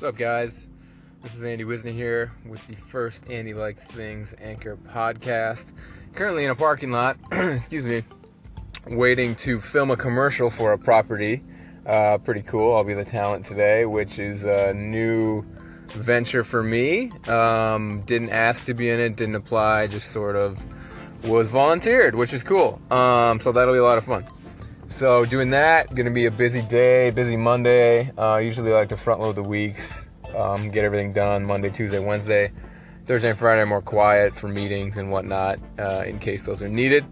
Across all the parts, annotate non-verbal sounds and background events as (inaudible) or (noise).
What's up, guys? This is Andy Wisney here with the first Andy Likes Things Anchor podcast. Currently in a parking lot, (clears throat) excuse me, waiting to film a commercial for a property. Uh, pretty cool. I'll be the talent today, which is a new venture for me. Um, didn't ask to be in it, didn't apply, just sort of was volunteered, which is cool. Um, so that'll be a lot of fun. So doing that, gonna be a busy day, busy Monday. Uh, usually I like to front load the weeks, um, get everything done Monday, Tuesday, Wednesday. Thursday and Friday are more quiet for meetings and whatnot, uh, in case those are needed.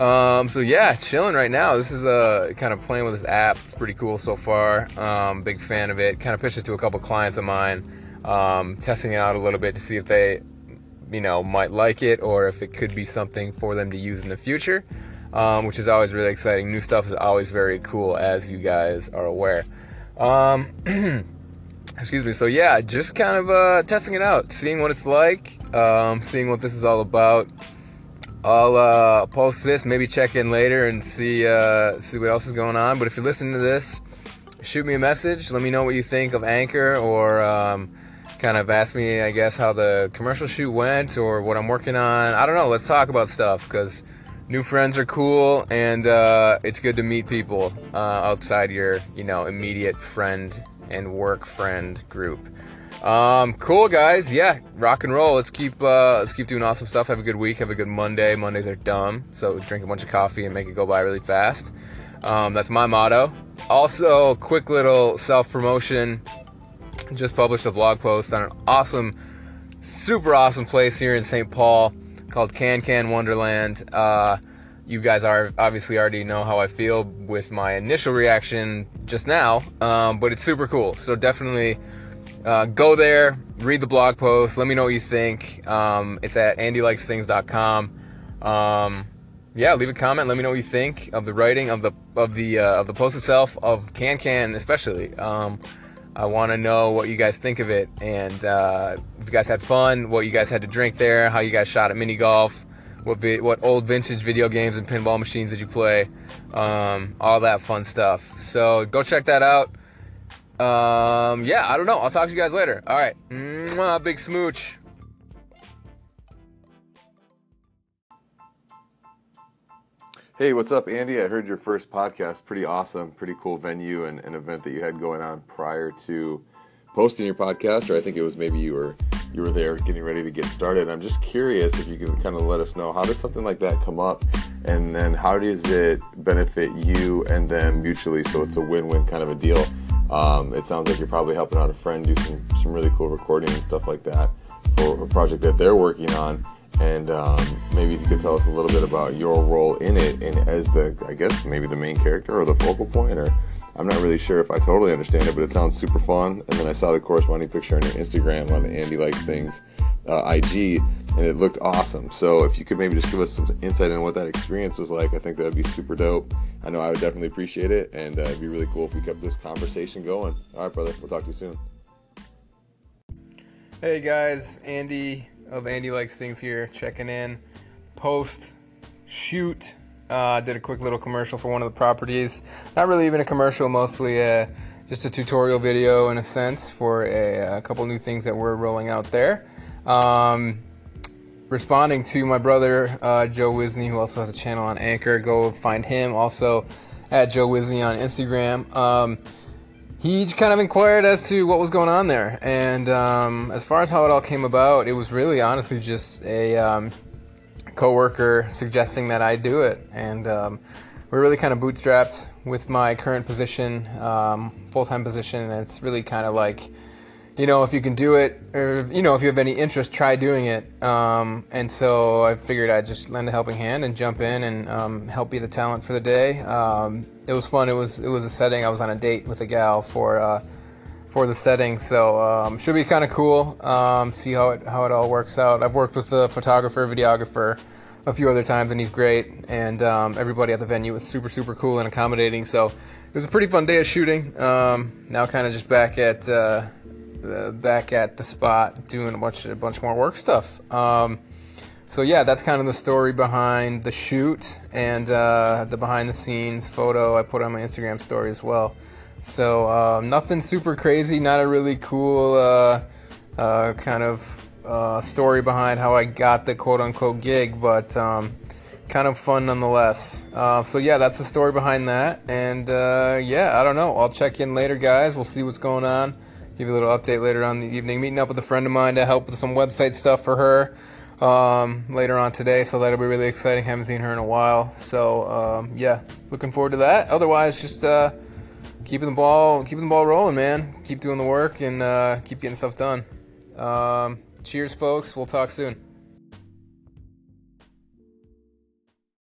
Um, so yeah, chilling right now. This is uh, kind of playing with this app. It's pretty cool so far. Um, big fan of it. Kind of pitched it to a couple clients of mine, um, testing it out a little bit to see if they, you know, might like it or if it could be something for them to use in the future um, which is always really exciting. New stuff is always very cool, as you guys are aware. Um, (clears throat) excuse me. So yeah, just kind of uh, testing it out, seeing what it's like, um, seeing what this is all about. I'll uh, post this, maybe check in later and see uh, see what else is going on. But if you're listening to this, shoot me a message. Let me know what you think of Anchor, or um, kind of ask me, I guess, how the commercial shoot went, or what I'm working on. I don't know. Let's talk about stuff because new friends are cool, and uh, it's good to meet people uh, outside your, you know, immediate friend and work friend group. Um, cool guys, yeah, rock and roll. Let's keep uh, let's keep doing awesome stuff. Have a good week. Have a good Monday. Mondays are dumb, so drink a bunch of coffee and make it go by really fast. Um, that's my motto. Also, quick little self promotion. Just published a blog post on an awesome, super awesome place here in St. Paul called Can Can Wonderland. Uh, you guys are obviously already know how I feel with my initial reaction just now, um, but it's super cool. So definitely uh, go there, read the blog post, let me know what you think. Um, it's at andylikesthings.com. Um, yeah, leave a comment. Let me know what you think of the writing of the of the uh, of the post itself of Can Can especially. Um, I want to know what you guys think of it, and uh, if you guys had fun, what you guys had to drink there, how you guys shot at mini golf, what vi- what old vintage video games and pinball machines did you play, um, all that fun stuff. So go check that out. Um, yeah, I don't know. I'll talk to you guys later. All right, Mwah, big smooch. Hey, what's up, Andy? I heard your first podcast. Pretty awesome, pretty cool venue and an event that you had going on prior to posting your podcast, or I think it was maybe you were you were there getting ready to get started. I'm just curious if you can kind of let us know how does something like that come up, and then how does it benefit you and them mutually, so it's a win-win kind of a deal. Um, it sounds like you're probably helping out a friend do some some really cool recording and stuff like that for a project that they're working on and um, maybe you could tell us a little bit about your role in it and as the i guess maybe the main character or the focal point or i'm not really sure if i totally understand it but it sounds super fun. And then i saw the corresponding picture on your instagram on the andy likes things uh, ig and it looked awesome. So if you could maybe just give us some insight on what that experience was like i think that would be super dope. I know i would definitely appreciate it and uh, it'd be really cool if we kept this conversation going. All right brother we'll talk to you soon. Hey guys, Andy of Andy Likes Things here, checking in. Post shoot. Uh, did a quick little commercial for one of the properties. Not really even a commercial, mostly uh, just a tutorial video in a sense for a, a, couple new things that we're rolling out there. Um, responding to my brother uh, Joe Wisney, who also has a channel on Anchor. Go find him also at Joe Wisney on Instagram. Um, he kind of inquired as to what was going on there. And um, as far as how it all came about, it was really honestly just a um, coworker suggesting that I do it. And um, we're really kind of bootstrapped with my current position, um, full time position. And it's really kind of like, you know, if you can do it, or you know, if you have any interest, try doing it. Um, and so I figured I'd just lend a helping hand and jump in and um, help be the talent for the day. Um, it was fun. It was it was a setting. I was on a date with a gal for uh, for the setting, so um, should be kind of cool. Um, see how it how it all works out. I've worked with the photographer, videographer, a few other times, and he's great. And um, everybody at the venue was super super cool and accommodating. So it was a pretty fun day of shooting. now kind of just back at. Uh, uh, back at the spot doing a bunch of a bunch more work stuff. Um, so yeah, that's kind of the story behind the shoot and uh, the behind the scenes photo I put on my Instagram story as well. So uh, nothing super crazy, not a really cool uh, uh, kind of uh, story behind how I got the quote unquote gig, but um, kind of fun nonetheless. Uh, so yeah, that's the story behind that. And uh, yeah, I don't know. I'll check in later, guys. We'll see what's going on. Give you a little update later on in the evening. Meeting up with a friend of mine to help with some website stuff for her um, later on today, so that'll be really exciting. Haven't seen her in a while, so um, yeah, looking forward to that. Otherwise, just uh, keeping the ball, keeping the ball rolling, man. Keep doing the work and uh, keep getting stuff done. Um, cheers, folks. We'll talk soon.